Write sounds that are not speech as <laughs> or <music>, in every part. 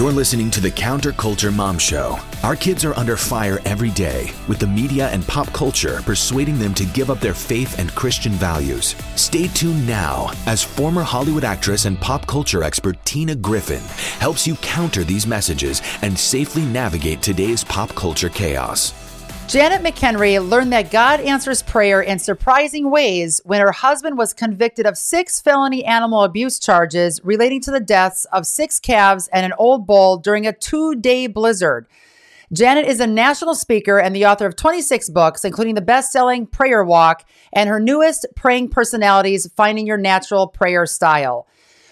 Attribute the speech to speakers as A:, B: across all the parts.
A: You're listening to the Counterculture Mom Show. Our kids are under fire every day, with the media and pop culture persuading them to give up their faith and Christian values. Stay tuned now as former Hollywood actress and pop culture expert Tina Griffin helps you counter these messages and safely navigate today's pop culture chaos.
B: Janet McHenry learned that God answers prayer in surprising ways when her husband was convicted of six felony animal abuse charges relating to the deaths of six calves and an old bull during a two day blizzard. Janet is a national speaker and the author of 26 books, including the best selling Prayer Walk and her newest, Praying Personalities Finding Your Natural Prayer Style.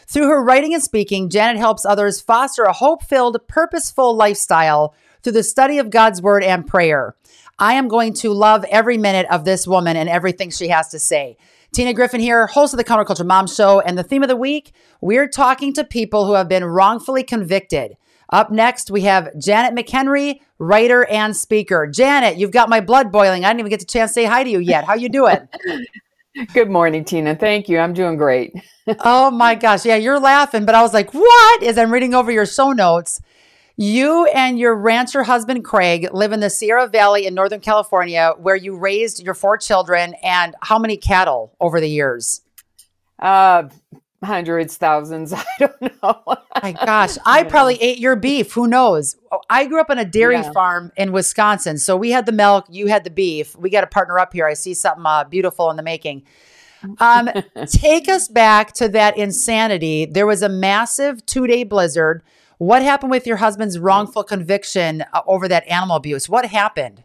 B: Through her writing and speaking, Janet helps others foster a hope filled, purposeful lifestyle through the study of God's Word and prayer. I am going to love every minute of this woman and everything she has to say. Tina Griffin here, host of the Counterculture Mom Show. And the theme of the week, we're talking to people who have been wrongfully convicted. Up next, we have Janet McHenry, writer and speaker. Janet, you've got my blood boiling. I didn't even get the chance to say hi to you yet. How you doing? <laughs>
C: Good morning, Tina. Thank you. I'm doing great. <laughs>
B: oh my gosh. Yeah, you're laughing, but I was like, what? As I'm reading over your show notes, you and your rancher husband, Craig, live in the Sierra Valley in Northern California, where you raised your four children and how many cattle over the years?
C: Uh, hundreds, thousands. <laughs> I don't know.
B: My gosh, I <laughs> probably ate your beef. Who knows? I grew up on a dairy yeah. farm in Wisconsin. So we had the milk, you had the beef. We got to partner up here. I see something uh, beautiful in the making. Um, <laughs> take us back to that insanity. There was a massive two day blizzard. What happened with your husband's wrongful conviction uh, over that animal abuse? What happened?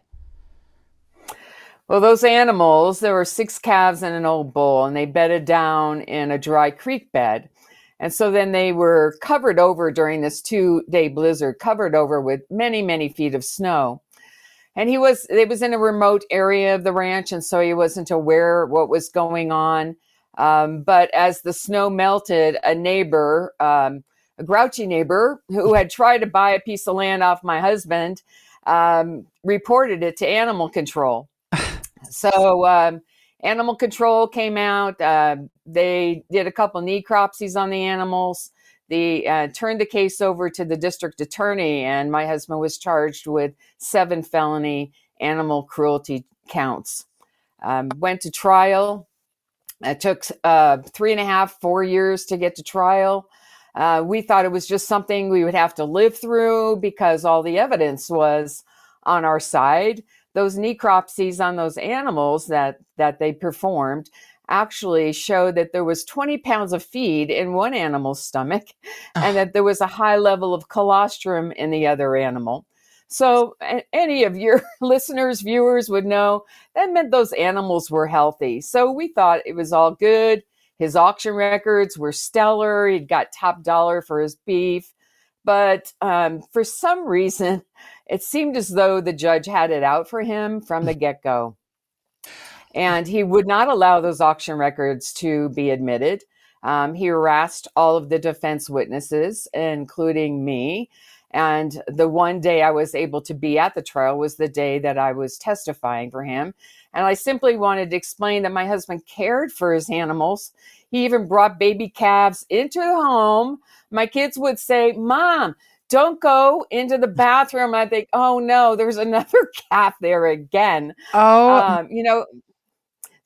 C: Well, those animals, there were six calves and an old bull, and they bedded down in a dry creek bed. And so then they were covered over during this two day blizzard, covered over with many, many feet of snow. And he was, it was in a remote area of the ranch, and so he wasn't aware what was going on. Um, but as the snow melted, a neighbor, um, a grouchy neighbor who <laughs> had tried to buy a piece of land off my husband um, reported it to animal control. <laughs> so um, animal control came out. Uh, they did a couple necropsies on the animals. They uh, turned the case over to the district attorney, and my husband was charged with seven felony animal cruelty counts. Um, went to trial. It took uh, three and a half, four years to get to trial. Uh, we thought it was just something we would have to live through because all the evidence was on our side. Those necropsies on those animals that that they performed actually showed that there was 20 pounds of feed in one animal's stomach and that there was a high level of colostrum in the other animal. So, any of your <laughs> listeners, viewers would know that meant those animals were healthy. So, we thought it was all good. His auction records were stellar. He'd got top dollar for his beef. But um, for some reason, <laughs> it seemed as though the judge had it out for him from the get go. And he would not allow those auction records to be admitted. Um, he harassed all of the defense witnesses, including me. And the one day I was able to be at the trial was the day that I was testifying for him. And I simply wanted to explain that my husband cared for his animals. He even brought baby calves into the home. My kids would say, Mom, don't go into the bathroom. I think, oh no, there's another <laughs> calf there again.
B: Oh,
C: um, you know.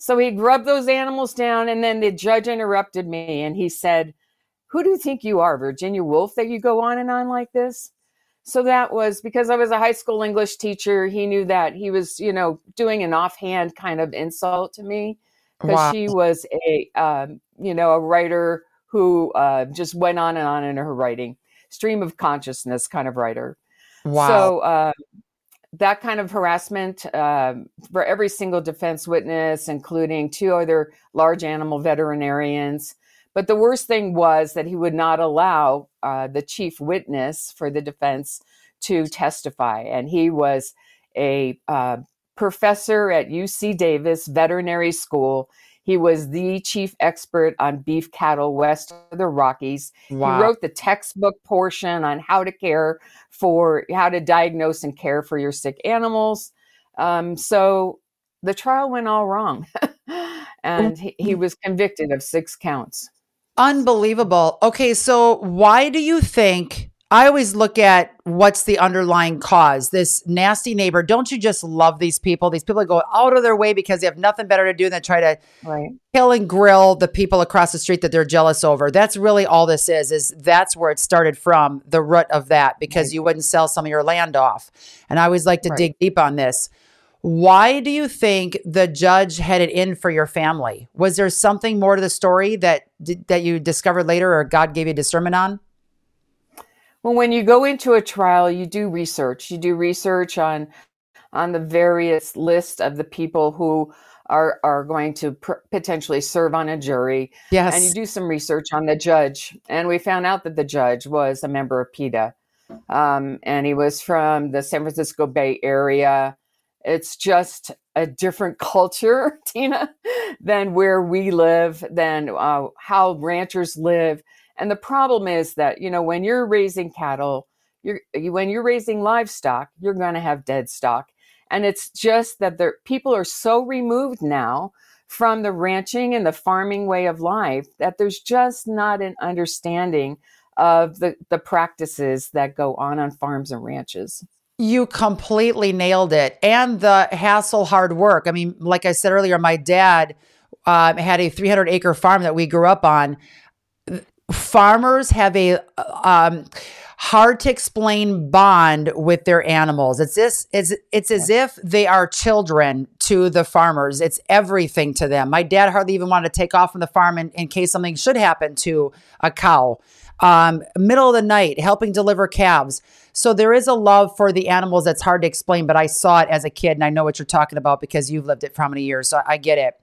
C: So he'd rub those animals down, and then the judge interrupted me and he said, Who do you think you are, Virginia Woolf, that you go on and on like this? So that was because I was a high school English teacher. He knew that he was, you know, doing an offhand kind of insult to me because wow. she was a, um, you know, a writer who uh, just went on and on in her writing, stream of consciousness kind of writer.
B: Wow.
C: So uh, that kind of harassment uh, for every single defense witness, including two other large animal veterinarians. But the worst thing was that he would not allow uh, the chief witness for the defense to testify. And he was a uh, professor at UC Davis Veterinary School. He was the chief expert on beef cattle west of the Rockies. Wow. He wrote the textbook portion on how to care for, how to diagnose and care for your sick animals. Um, so the trial went all wrong. <laughs> and he, he was convicted of six counts.
B: Unbelievable. Okay, so why do you think I always look at what's the underlying cause. This nasty neighbor. Don't you just love these people? These people go out of their way because they have nothing better to do than try to
C: Right.
B: kill and grill the people across the street that they're jealous over. That's really all this is. Is that's where it started from, the root of that, because you wouldn't sell some of your land off. And I always like to
C: Right.
B: dig deep on this. Why do you think the judge headed in for your family? Was there something more to the story that that you discovered later, or God gave you discernment on?
C: Well, when you go into a trial, you do research. You do research on on the various list of the people who are are going to pr- potentially serve on a jury,
B: Yes.
C: and you do some research on the judge. And we found out that the judge was a member of PETA, um, and he was from the San Francisco Bay Area. It's just a different culture, <laughs> Tina, than where we live, than uh, how ranchers live. And the problem is that you know when you're raising cattle, you're you, when you're raising livestock, you're going to have dead stock, and it's just that the people are so removed now from the ranching and the farming way of life that there's just not an understanding of the the practices that go on on farms and ranches.
B: You completely nailed it. And the hassle, hard work. I mean, like I said earlier, my dad um, had a 300 acre farm that we grew up on. Farmers have a um, hard to explain bond with their animals. It's this. It's it's as if they are children to the farmers. It's everything to them. My dad hardly even wanted to take off from the farm in, in case something should happen to a cow. Um, middle of the night, helping deliver calves. So there is a love for the animals that's hard to explain, but I saw it as a kid and I know what you're talking about because you've lived it for how many years. So I get it.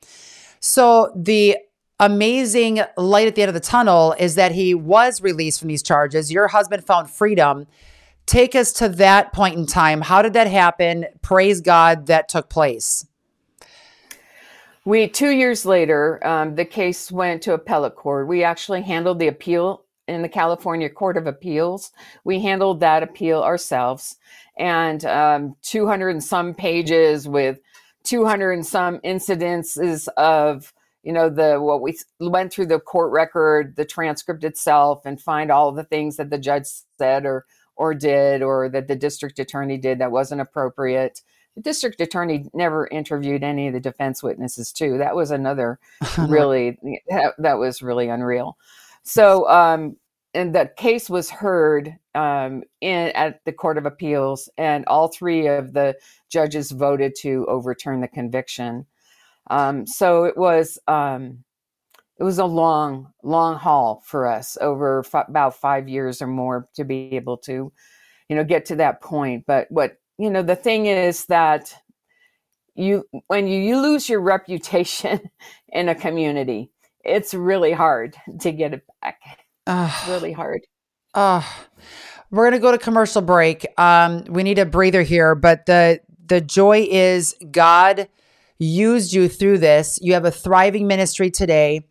B: So the amazing light at the end of the tunnel is that he was released from these charges. Your husband found freedom. Take us to that point in time. How did that happen? Praise God that took place.
C: We two years later, um, the case went to appellate court. We actually handled the appeal in the California Court of Appeals. We handled that appeal ourselves, and um, 200 and some pages with 200 and some incidences of you know the what we went through the court record, the transcript itself, and find all the things that the judge said or or did or that the district attorney did that wasn't appropriate. The district attorney never interviewed any of the defense witnesses, too. That was another <laughs> really that, that was really unreal. So, um, and the case was heard um, in at the Court of Appeals, and all three of the judges voted to overturn the conviction. Um, so it was um, it was a long, long haul for us over f- about five years or more to be able to, you know, get to that point. But what you know, the thing is that you when you, you lose your reputation <laughs> in a community, it's really hard to get it back.
B: Ugh.
C: Really hard.
B: Oh, we're gonna go to commercial break. Um, we need a breather here, but the the joy is God used you through this. You have a thriving ministry today.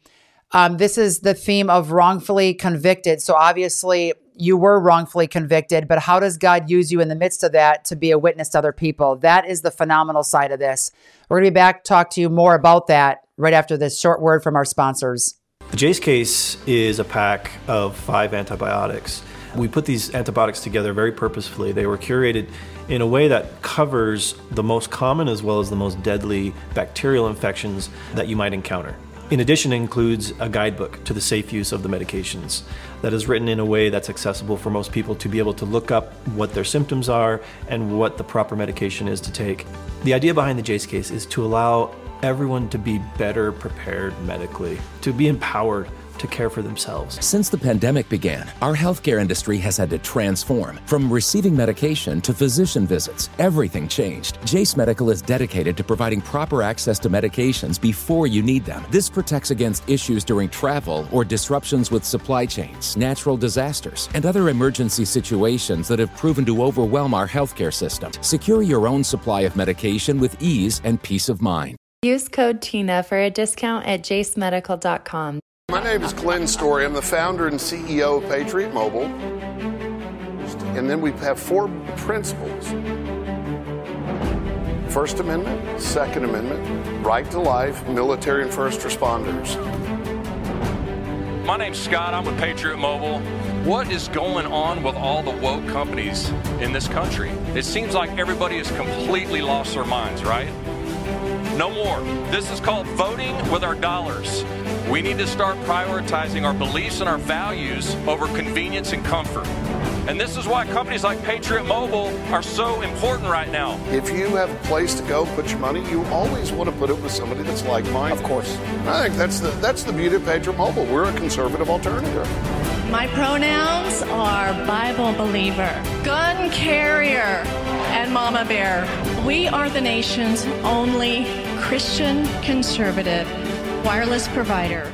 B: Um, this is the theme of wrongfully convicted. So obviously you were wrongfully convicted, but how does God use you in the midst of that to be a witness to other people? That is the phenomenal side of this. We're gonna be back to talk to you more about that right after this short word from our sponsors.
D: The Jase case is a pack of five antibiotics. We put these antibiotics together very purposefully. They were curated in a way that covers the most common as well as the most deadly bacterial infections that you might encounter. In addition, it includes a guidebook to the safe use of the medications that is written in a way that's accessible for most people to be able to look up what their symptoms are and what the proper medication is to take. The idea behind the Jase case is to allow everyone to be better prepared medically, to be empowered to care for themselves.
E: Since the pandemic began, our healthcare industry has had to transform. From receiving medication to physician visits, everything changed. Jase Medical is dedicated to providing proper access to medications before you need them. This protects against issues during travel or disruptions with supply chains, natural disasters, and other emergency situations that have proven to overwhelm our healthcare system. Secure your own supply of medication with ease and peace of mind.
F: Use code TINA for a discount at jasemedical.com.
G: My name is Glenn Story. I'm the founder and CEO of Patriot Mobile. And then we have four principles First Amendment, Second Amendment, right to life, military and first responders.
H: My name's Scott. I'm with Patriot Mobile. What is going on with all the woke companies in this country? It seems like everybody has completely lost their minds, right? No more. This is called voting with our dollars. We need to start prioritizing our beliefs and our values over convenience and comfort. And this is why companies like Patriot Mobile are so important right now.
G: If you have a place to go put your money, you always want to put it with somebody that's like minded.
I: Of course.
G: I think that's the that's the beauty of Patriot Mobile. We're a conservative alternative.
J: My pronouns are Bible believer, gun carrier, and mama bear. We are the nation's only Christian conservative wireless provider.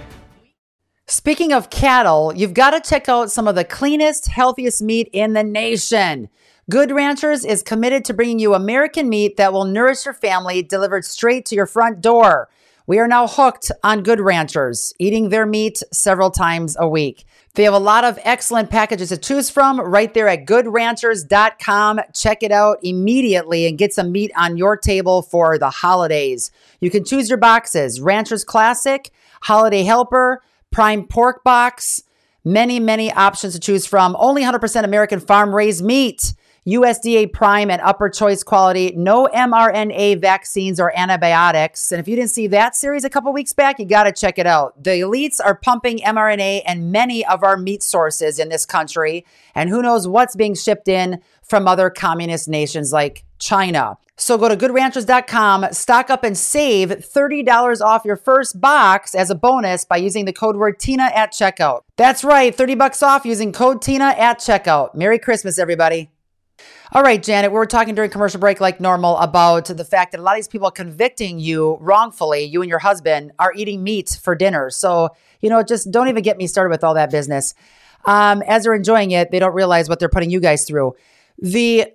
B: Speaking of cattle, you've got to check out some of the cleanest, healthiest meat in the nation. Good Ranchers is committed to bringing you American meat that will nourish your family delivered straight to your front door. We are now hooked on Good Ranchers, eating their meat several times a week. They have a lot of excellent packages to choose from right there at goodranchers.com. Check it out immediately and get some meat on your table for the holidays. You can choose your boxes Ranchers Classic, Holiday Helper, Prime Pork Box. Many, many options to choose from. Only 100% American farm raised meat. USDA Prime and upper choice quality, no mRNA vaccines or antibiotics. And if you didn't see that series a couple weeks back, you got to check it out. The elites are pumping mRNA and many of our meat sources in this country. And who knows what's being shipped in from other communist nations like China. So go to goodranchers.com, stock up and save $30 off your first box as a bonus by using the code word Tina at checkout. That's right, 30 bucks off using code Tina at checkout. Merry Christmas, everybody. All right, Janet, we were talking during commercial break like normal about the fact that a lot of these people convicting you wrongfully, you and your husband, are eating meat for dinner. So, you know, just don't even get me started with all that business. Um, as they're enjoying it, they don't realize what they're putting you guys through. The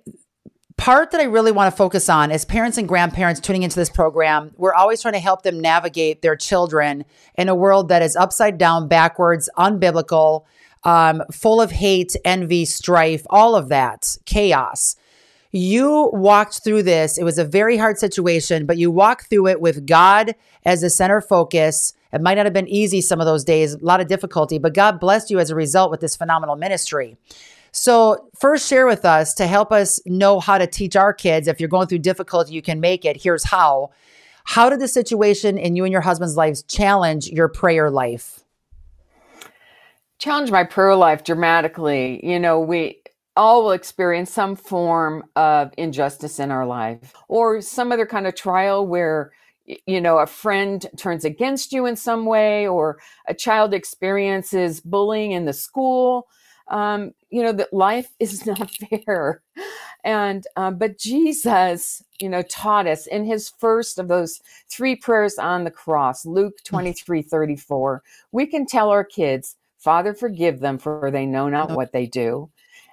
B: part that I really want to focus on is parents and grandparents tuning into this program. We're always trying to help them navigate their children in a world that is upside down, backwards, unbiblical um, full of hate, envy, strife, all of that chaos. You walked through this. It was a very hard situation, but you walked through it with God as the center focus. It might not have been easy some of those days, a lot of difficulty, but God blessed you as a result with this phenomenal ministry. So, first, share with us to help us know how to teach our kids. If you're going through difficulty, you can make it. Here's how. How did the situation in you and your husband's lives challenge your prayer life?
C: Challenged my prayer life dramatically. You know, we all will experience some form of injustice in our life or some other kind of trial where you know a friend turns against you in some way or a child experiences bullying in the school um, you know that life <laughs> is not fair and um, but jesus you know taught us in his first of those three prayers on the cross luke mm. 23 34 we can tell our kids Father, forgive them, for they know not what they do.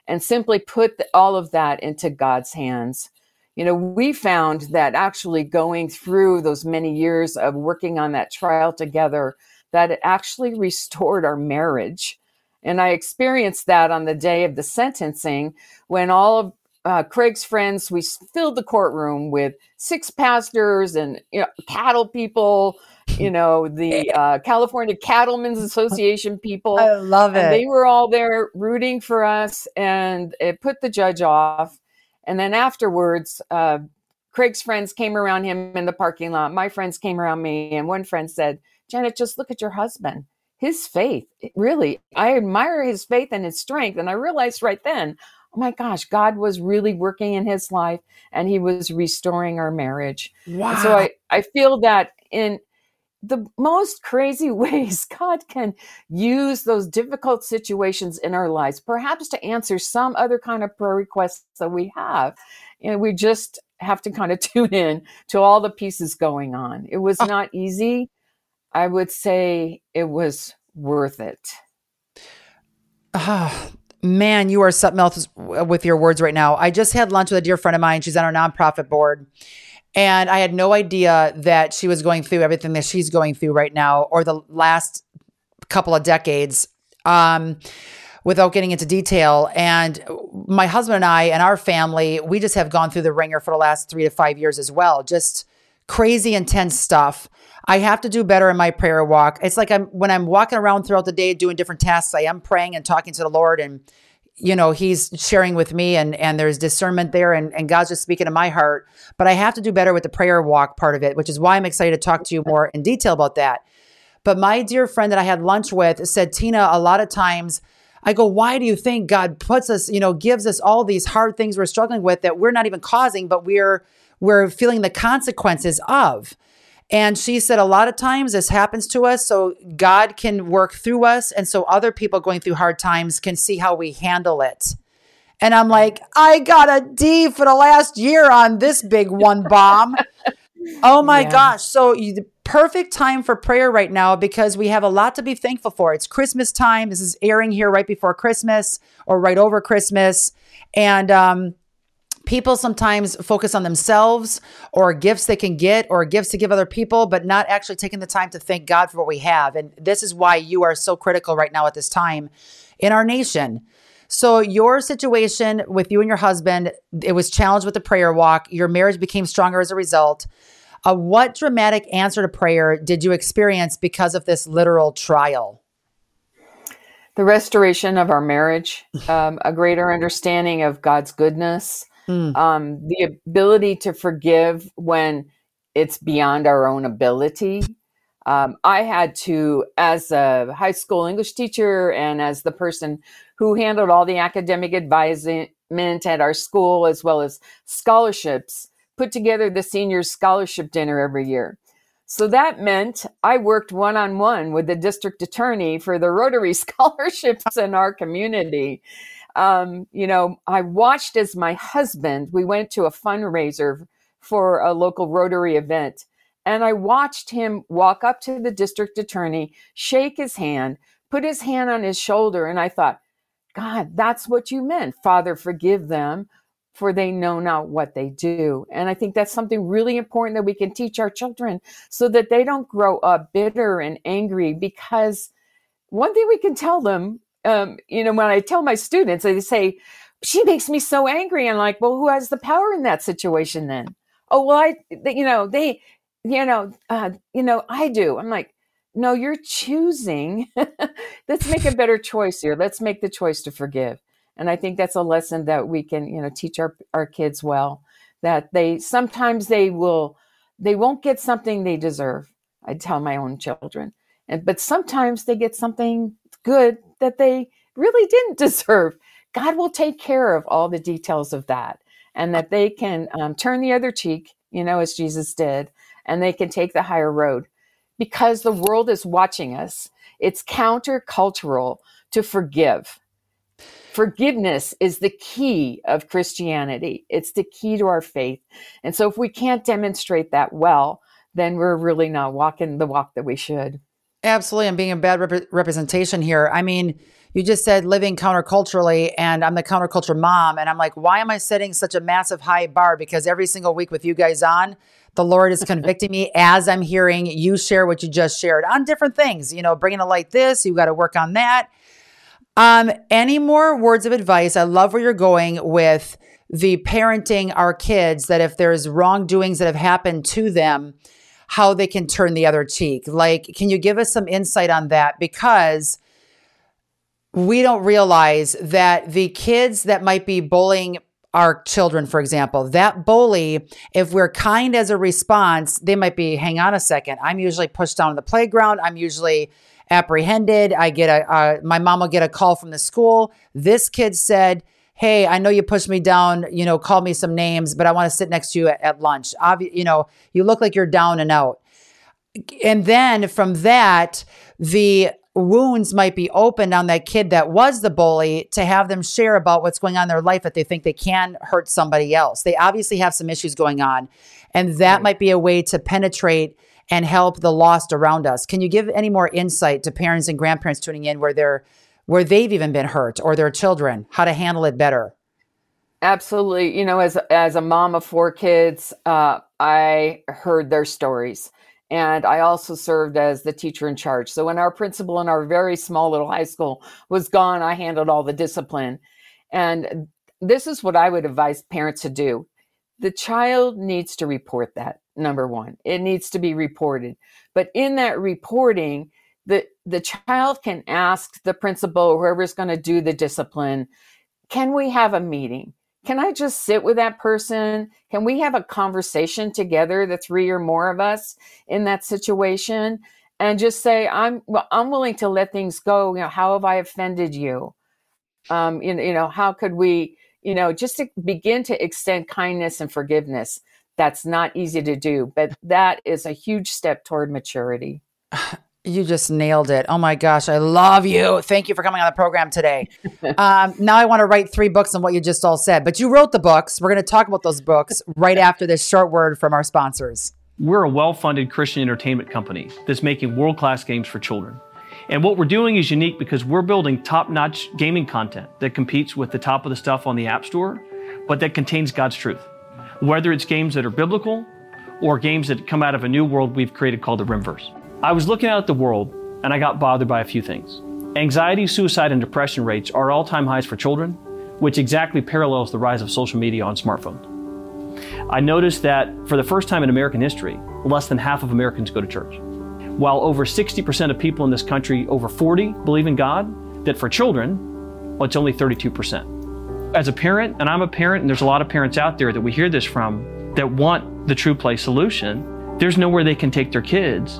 C: And simply put all of that into God's hands. You know, we found that actually going through those many years of working on that trial together, that it actually restored our marriage. And I experienced that on the day of the sentencing when all of uh, Craig's friends, we filled the courtroom with six pastors and you know, cattle people, you <laughs> know, the uh, California Cattlemen's Association people.
B: I love it.
C: they were all there rooting for us, and it put the judge off. And then afterwards, uh, Craig's friends came around him in the parking lot. My friends came around me, and one friend said, Janet, just look at your husband. His faith, really, I admire his faith and his strength. And I realized right then, oh my gosh, God was really working in his life and he was restoring our marriage. Wow. And so I, I feel that in the most crazy <laughs> ways God can use those difficult situations in our lives, perhaps to answer some other kind of prayer requests that we have. And we just have to kind of <laughs> tune in to all the pieces going on. It was oh. not easy. I would say it was worth it.
B: Ah, man, you are something else with your words right now. I just had lunch with a dear friend of mine. She's on our nonprofit board. And I had no idea that she was going through everything that she's going through right now or the last couple of decades. Um, without getting into detail. And my husband and I and our family, we just have gone through the ringer for the last three to five years as well. Just crazy intense stuff. I have to do better in my prayer walk. It's like I'm when I'm walking around throughout the day doing different tasks, I am praying and talking to the Lord and you know, he's sharing with me and and there's discernment there and, and God's just speaking to my heart. But I have to do better with the prayer walk part of it, which is why I'm excited to talk to you more in detail about that. But my dear friend that I had lunch with said, Tina, a lot of times I go, why do you think God puts us, you know, gives us all these hard things we're struggling with that we're not even causing, but we're we're feeling the consequences of? And she said, a lot of times this happens to us so God can work through us. And so other people going through hard times can see how we handle it. And I'm like, I got a D for the last year on this big one bomb. <laughs> oh my yeah. gosh. So you, the perfect time for prayer right now because we have a lot to be thankful for. It's Christmas time. This is airing here right before Christmas or right over Christmas. And um, people sometimes focus on themselves or gifts they can get or gifts to give other people, but not actually taking the time to thank God for what we have. And this is why you are so critical right now at this time in our nation. So, your situation with you and your husband, it was challenged with the prayer walk. Your marriage became stronger as a result. Uh, what dramatic answer to prayer did you experience because of this literal trial?
C: The restoration of our marriage, um, a greater understanding of God's goodness, Mm. Um, the ability to forgive when it's beyond our own ability. Um, I had to, as a high school English teacher and as the person who handled all the academic advisement at our school, as well as scholarships, put together the senior scholarship dinner every year. So that meant I worked one on one with the district attorney for the Rotary <laughs> scholarships in our community um, you know, I watched as my husband, we went to a fundraiser for a local Rotary event. And I watched him walk up to the district attorney, shake his hand, put his hand on his shoulder. And I thought, God, that's what you meant. Father, forgive them, for they know not what they do. And I think that's something really important that we can teach our children so that they don't grow up bitter and angry because one thing we can tell them um, you know, when I tell my students, they say, she makes me so angry. I'm like, well, who has the power in that situation then? Oh, well, I, you know, they, you know, uh, you know, I do. I'm like, no, you're choosing. <laughs> Let's make a better choice here. Let's make the choice to forgive. And I think that's a lesson that we can, you know, teach our, our kids well, that they, sometimes they will, they won't get something they deserve. I tell my own children. And, but sometimes they get something good that they really didn't <laughs> deserve. God will take care of all the details of that and that they can um, turn the other cheek, you know, as Jesus did, and they can take the higher road because the world is watching us. It's countercultural to forgive. Forgiveness is the key of Christianity. It's the key to our faith. And so if we can't demonstrate that well, then we're really not walking the walk that we should.
B: Absolutely. I'm being a bad rep- representation here. I mean, you just said living counterculturally, and I'm the counterculture mom. And I'm like, why am I setting such a massive high bar? Because every single week with you guys on, the Lord is convicting me as I'm hearing you share what you just shared on different things. You know, bringing a light this, you got to work on that. Um, any more words of advice? I love where you're going with the parenting our kids that if there's wrongdoings that have happened to them, how they can turn the other cheek. Like, can you give us some insight on that? Because we don't realize that the kids that might be bullying our children, for example, that bully, if we're kind as a response, they might be, hang on a second. I'm usually pushed down in the playground. I'm usually apprehended. I get a, uh, my mom will get a call from the school. This kid said, hey, I know you pushed me down, you know, call me some names, but I want to sit next to you at, at lunch. Obvi- you know, you look like you're down and out. And then from that, the wounds might be opened on that kid that was the bully to have them share about what's going on in their life that they think they can hurt somebody else. They obviously have some issues going on. And that right. might be a way to penetrate and help the lost around us. Can you give any more insight to parents and grandparents tuning in where they're where they've even been hurt or their children, how to handle it better.
C: Absolutely. You know, as as a mom of four kids, uh, I heard their stories. And I also served as the teacher in charge. So when our principal in our very small little high school was gone, I handled all the discipline. And this is what I would advise parents to do. The child needs to report that. number one. It needs to be reported. But in that reporting, the, the child can ask the principal, whoever's going to do the discipline, can we have a meeting? Can I just sit with that person? Can we have a conversation together, the three or more of us in that situation, and just say, "I'm well, I'm willing to let things go. You know, how have I offended you? Um, you you know, how could we, you know, just to begin to extend kindness and forgiveness? That's not easy to do, but that is a huge step toward maturity. <laughs>
B: You just nailed it. Oh my gosh, I love you. Thank you for coming on the program today. <laughs> um, now I want to write three books on what you just all said, but you wrote the books. We're going to talk about those books right <laughs> after this short word from our sponsors.
I: We're a well funded Christian entertainment company that's making world class games for children. And what we're doing is unique because we're building top notch gaming content that competes with the top of the stuff on the App Store, but that contains God's truth. Whether it's games that are biblical or games that come out of a new world we've created called the Rimverse. I was looking out at the world and I got bothered by a few things. Anxiety, suicide, and depression rates are all time highs for children, which exactly parallels the rise of social media on smartphones. I noticed that for the first time in American history, less than half of Americans go to church. While over 60% of people in this country over 40 believe in God, that for children, well, it's only 32%. As a parent, and I'm a parent, and there's a lot of parents out there that we hear this from that want the true play solution, there's nowhere they can take their kids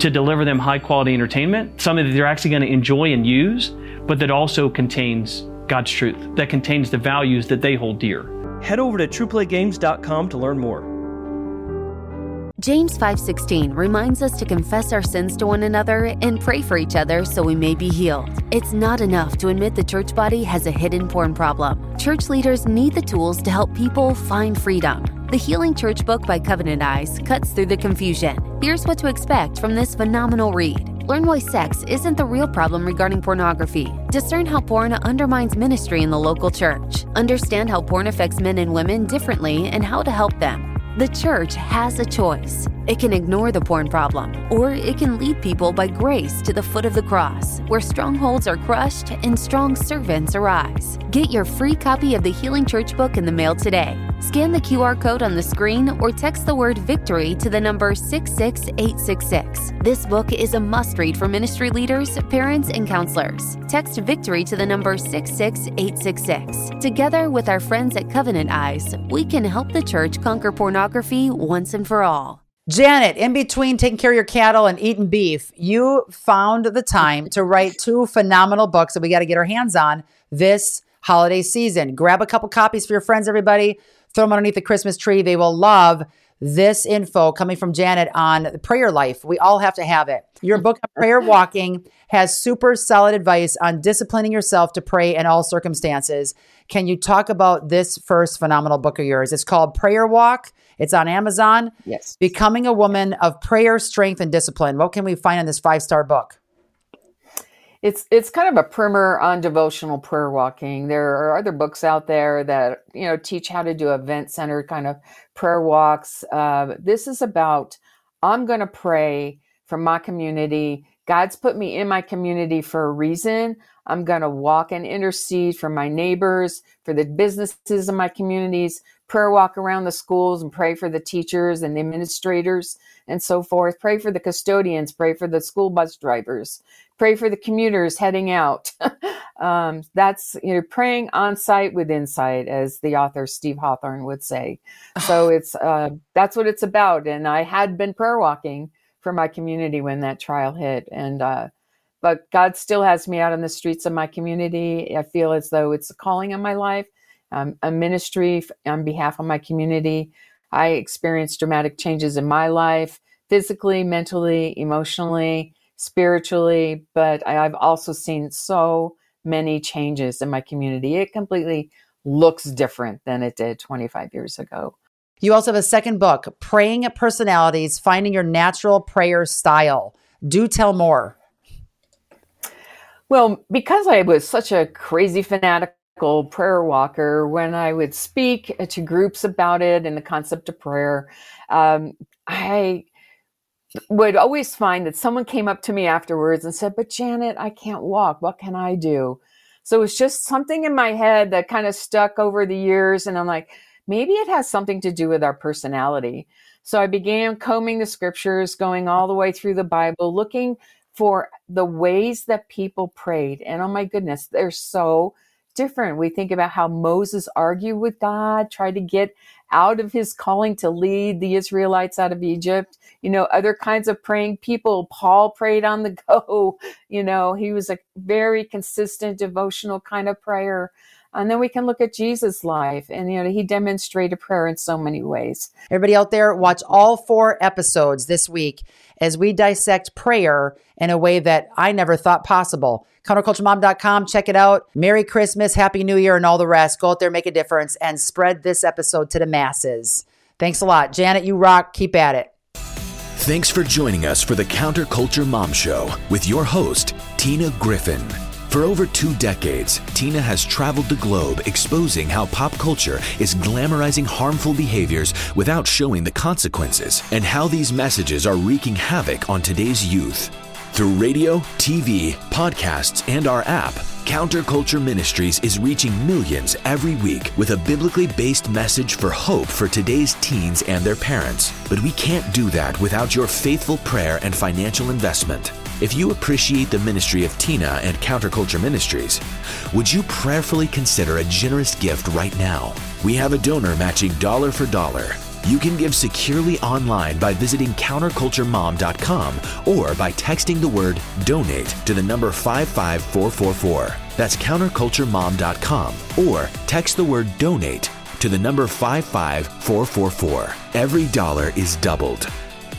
I: to deliver them high quality entertainment, something that they're actually going to enjoy and use, but that also contains God's truth, that contains the values that they hold dear.
K: Head over to truplaygames.com to learn more.
L: James 5:16 reminds us to confess our sins to one another and pray for each other so we may be healed. It's not enough to admit the church body has a hidden porn problem. Church leaders need the tools to help people find freedom. The Healing Church book by Covenant Eyes cuts through the confusion. Here's what to expect from this phenomenal read. Learn why sex isn't the real problem regarding pornography. Discern how porn undermines ministry in the local church. Understand how porn affects men and women differently and how to help them. The church has a choice. It can ignore the porn problem, or it can lead people by grace to the foot of the cross, where strongholds are crushed and strong servants arise. Get your free copy of the Healing Church book in the mail today. Scan the QR code on the screen or text the word victory to the number 66866. This book is a must read for ministry leaders, parents, and counselors. Text victory to the number 66866. Together with our friends at Covenant Eyes, we can help the church conquer pornography once and for all.
B: Janet, in between taking care of your cattle and eating beef, you found the time to write two phenomenal books that we got to get our hands on this holiday season. Grab a couple copies for your friends, everybody. Throw them underneath the Christmas tree. They will love this info coming from Janet on prayer life. We all have to have it. Your book prayer walking has super solid advice on disciplining yourself to pray in all circumstances. Can you talk about this first phenomenal book of yours? It's called Prayer Walk. It's on Amazon.
C: Yes.
B: Becoming a woman of prayer, strength, and discipline. What can we find in this five star book?
C: it's it's kind of a primer on devotional prayer walking. There are other books out there that you know teach how to do event centered kind of prayer walks. Uh, this is about I'm going to pray for my community. God's put me in my community for a reason. I'm going to walk and intercede for my neighbors, for the businesses in my communities, prayer walk around the schools and pray for the teachers and the administrators and so forth. Pray for the custodians, pray for the school bus drivers, pray for the commuters heading out. <laughs> um, that's you know praying on site with insight, as the author Steve Hawthorne would say. So <sighs> it's uh, that's what it's about. And I had been prayer walking for my community when that trial hit, and uh, but God still has me out on the streets of my community. I feel as though it's a calling in my life, um, a ministry on behalf of my community. I experienced dramatic changes in my life, physically, mentally, emotionally spiritually, but I've also seen so many changes in my community. It completely looks different than it did 25 years ago.
B: You also have a second book, Praying at Personalities Finding Your Natural Prayer Style. Do tell more.
C: Well, because I was such a crazy fanatical prayer walker, when I would speak to groups about it and the concept of prayer, um, I would always find that someone came up to me afterwards and said, But Janet, I can't walk. What can I do? So it was just something in my head that kind of stuck over the years. And I'm like, maybe it has something to do with our personality. So I began combing the scriptures, going all the way through the Bible, looking for the ways that people prayed. And oh my goodness, they're so different. We think about how Moses argued with God, tried to get out of his calling to lead the Israelites out of Egypt. You know, other kinds of praying people. Paul prayed on the <laughs> go. You know, he was a very consistent devotional kind of prayer. And then we can look at Jesus' life, and you know, he demonstrated prayer in so many ways.
B: Everybody out there, watch all four episodes this week as we dissect prayer in a way that I never thought possible. Counterculturemom.com, check it out. Merry Christmas, Happy New Year, and all the rest. Go out there, make a difference, and spread this episode to the masses. Thanks a lot. Janet, you rock. Keep at it.
A: Thanks for joining us for the Counterculture Mom Show with your host, Tina Griffin. For over two decades, Tina has traveled the globe exposing how pop culture is glamorizing harmful behaviors without showing the consequences, and how these messages are wreaking havoc on today's youth. Through radio, TV, podcasts, and our app, Counterculture Ministries is reaching millions every week with a biblically based message for hope for today's teens and their parents. But we can't do that without your faithful prayer and financial investment. If you appreciate the ministry of Tina and Counterculture Ministries, would you prayerfully consider a generous gift right now? We have a donor matching dollar for dollar. You can give securely online by visiting counterculturemom.com or by texting the word donate to the number 55444. That's counterculturemom.com or text the word donate to the number 55444. Every dollar is doubled.